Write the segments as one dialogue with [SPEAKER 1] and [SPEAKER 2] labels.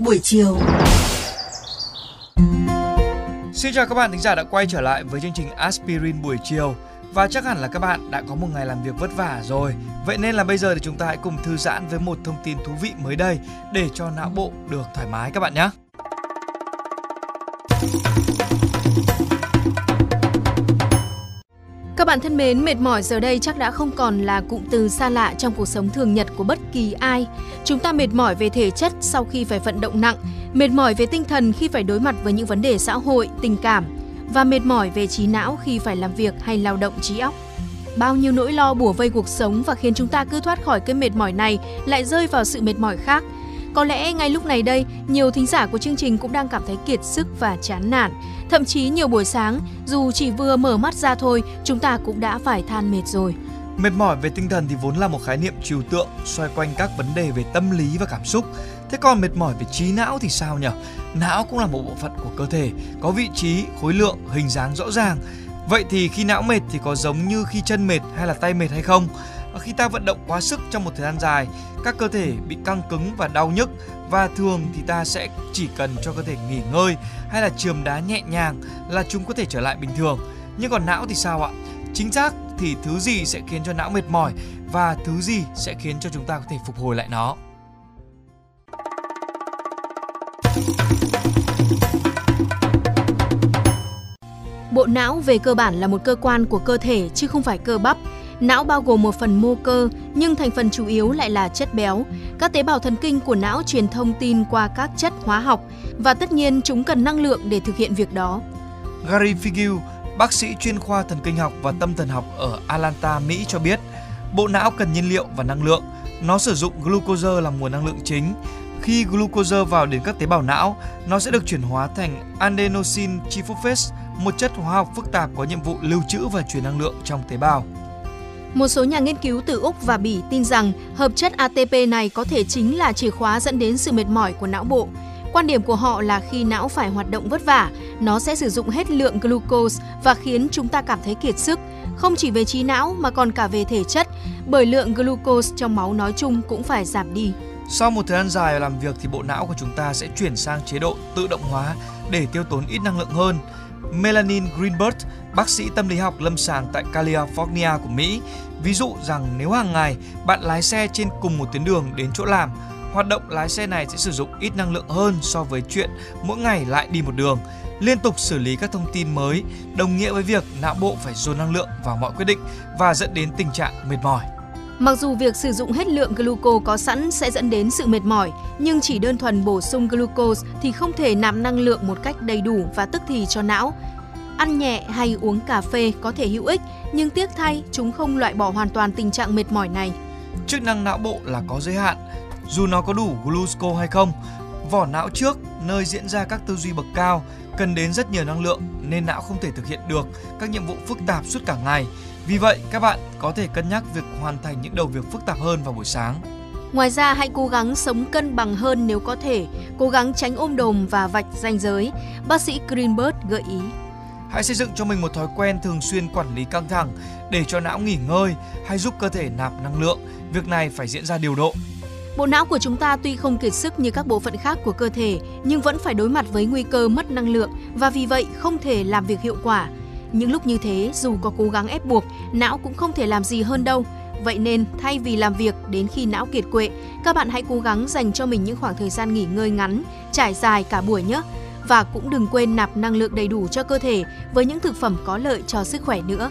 [SPEAKER 1] buổi chiều.
[SPEAKER 2] Xin chào các bạn thính giả đã quay trở lại với chương trình Aspirin buổi chiều. Và chắc hẳn là các bạn đã có một ngày làm việc vất vả rồi. Vậy nên là bây giờ thì chúng ta hãy cùng thư giãn với một thông tin thú vị mới đây để cho não bộ được thoải mái các bạn nhé.
[SPEAKER 3] Bạn thân mến, mệt mỏi giờ đây chắc đã không còn là cụm từ xa lạ trong cuộc sống thường nhật của bất kỳ ai. Chúng ta mệt mỏi về thể chất sau khi phải vận động nặng, mệt mỏi về tinh thần khi phải đối mặt với những vấn đề xã hội, tình cảm và mệt mỏi về trí não khi phải làm việc hay lao động trí óc. Bao nhiêu nỗi lo bủa vây cuộc sống và khiến chúng ta cứ thoát khỏi cái mệt mỏi này lại rơi vào sự mệt mỏi khác – có lẽ ngay lúc này đây, nhiều thính giả của chương trình cũng đang cảm thấy kiệt sức và chán nản. Thậm chí nhiều buổi sáng, dù chỉ vừa mở mắt ra thôi, chúng ta cũng đã phải than mệt rồi.
[SPEAKER 2] Mệt mỏi về tinh thần thì vốn là một khái niệm trừu tượng xoay quanh các vấn đề về tâm lý và cảm xúc. Thế còn mệt mỏi về trí não thì sao nhỉ? Não cũng là một bộ phận của cơ thể, có vị trí, khối lượng, hình dáng rõ ràng. Vậy thì khi não mệt thì có giống như khi chân mệt hay là tay mệt hay không? Khi ta vận động quá sức trong một thời gian dài, các cơ thể bị căng cứng và đau nhức và thường thì ta sẽ chỉ cần cho cơ thể nghỉ ngơi hay là chườm đá nhẹ nhàng là chúng có thể trở lại bình thường. Nhưng còn não thì sao ạ? Chính xác thì thứ gì sẽ khiến cho não mệt mỏi và thứ gì sẽ khiến cho chúng ta có thể phục hồi lại nó.
[SPEAKER 3] Bộ não về cơ bản là một cơ quan của cơ thể chứ không phải cơ bắp Não bao gồm một phần mô cơ, nhưng thành phần chủ yếu lại là chất béo. Các tế bào thần kinh của não truyền thông tin qua các chất hóa học và tất nhiên chúng cần năng lượng để thực hiện việc đó.
[SPEAKER 2] Gary Figiu, bác sĩ chuyên khoa thần kinh học và tâm thần học ở Atlanta, Mỹ cho biết, bộ não cần nhiên liệu và năng lượng. Nó sử dụng glucose làm nguồn năng lượng chính. Khi glucose vào đến các tế bào não, nó sẽ được chuyển hóa thành adenosine triphosphate, một chất hóa học phức tạp có nhiệm vụ lưu trữ và truyền năng lượng trong tế bào.
[SPEAKER 3] Một số nhà nghiên cứu từ Úc và Bỉ tin rằng hợp chất ATP này có thể chính là chìa khóa dẫn đến sự mệt mỏi của não bộ. Quan điểm của họ là khi não phải hoạt động vất vả, nó sẽ sử dụng hết lượng glucose và khiến chúng ta cảm thấy kiệt sức, không chỉ về trí não mà còn cả về thể chất, bởi lượng glucose trong máu nói chung cũng phải giảm đi.
[SPEAKER 2] Sau một thời gian dài làm việc thì bộ não của chúng ta sẽ chuyển sang chế độ tự động hóa để tiêu tốn ít năng lượng hơn. Melanin Greenberg, bác sĩ tâm lý học lâm sàng tại California của Mỹ, ví dụ rằng nếu hàng ngày bạn lái xe trên cùng một tuyến đường đến chỗ làm, hoạt động lái xe này sẽ sử dụng ít năng lượng hơn so với chuyện mỗi ngày lại đi một đường. Liên tục xử lý các thông tin mới đồng nghĩa với việc não bộ phải dồn năng lượng vào mọi quyết định và dẫn đến tình trạng mệt mỏi.
[SPEAKER 3] Mặc dù việc sử dụng hết lượng gluco có sẵn sẽ dẫn đến sự mệt mỏi, nhưng chỉ đơn thuần bổ sung glucose thì không thể nạp năng lượng một cách đầy đủ và tức thì cho não. Ăn nhẹ hay uống cà phê có thể hữu ích, nhưng tiếc thay chúng không loại bỏ hoàn toàn tình trạng mệt mỏi này.
[SPEAKER 2] Chức năng não bộ là có giới hạn, dù nó có đủ glucose hay không. Vỏ não trước, nơi diễn ra các tư duy bậc cao, cần đến rất nhiều năng lượng nên não không thể thực hiện được các nhiệm vụ phức tạp suốt cả ngày. Vì vậy, các bạn có thể cân nhắc việc hoàn thành những đầu việc phức tạp hơn vào buổi sáng.
[SPEAKER 3] Ngoài ra, hãy cố gắng sống cân bằng hơn nếu có thể, cố gắng tránh ôm đồm và vạch ranh giới, bác sĩ Greenberg gợi ý.
[SPEAKER 2] Hãy xây dựng cho mình một thói quen thường xuyên quản lý căng thẳng để cho não nghỉ ngơi hay giúp cơ thể nạp năng lượng. Việc này phải diễn ra điều độ.
[SPEAKER 3] Bộ não của chúng ta tuy không kiệt sức như các bộ phận khác của cơ thể, nhưng vẫn phải đối mặt với nguy cơ mất năng lượng và vì vậy không thể làm việc hiệu quả. Những lúc như thế, dù có cố gắng ép buộc, não cũng không thể làm gì hơn đâu. Vậy nên, thay vì làm việc đến khi não kiệt quệ, các bạn hãy cố gắng dành cho mình những khoảng thời gian nghỉ ngơi ngắn, trải dài cả buổi nhé. Và cũng đừng quên nạp năng lượng đầy đủ cho cơ thể với những thực phẩm có lợi cho sức khỏe nữa.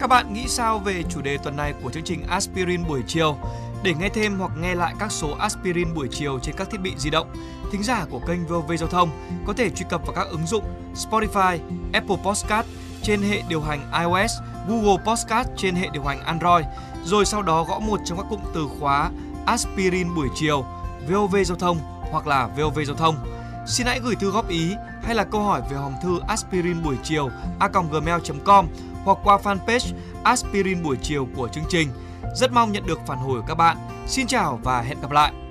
[SPEAKER 2] Các bạn nghĩ sao về chủ đề tuần này của chương trình Aspirin buổi chiều? Để nghe thêm hoặc nghe lại các số Aspirin buổi chiều trên các thiết bị di động, thính giả của kênh VOV Giao thông có thể truy cập vào các ứng dụng Spotify, Apple Podcast trên hệ điều hành iOS, Google Podcast trên hệ điều hành Android, rồi sau đó gõ một trong các cụm từ khóa Aspirin buổi chiều, VOV Giao thông hoặc là VOV Giao thông. Xin hãy gửi thư góp ý hay là câu hỏi về hòm thư aspirin buổi chiều a.gmail.com hoặc qua fanpage aspirin buổi chiều của chương trình. Rất mong nhận được phản hồi của các bạn. Xin chào và hẹn gặp lại!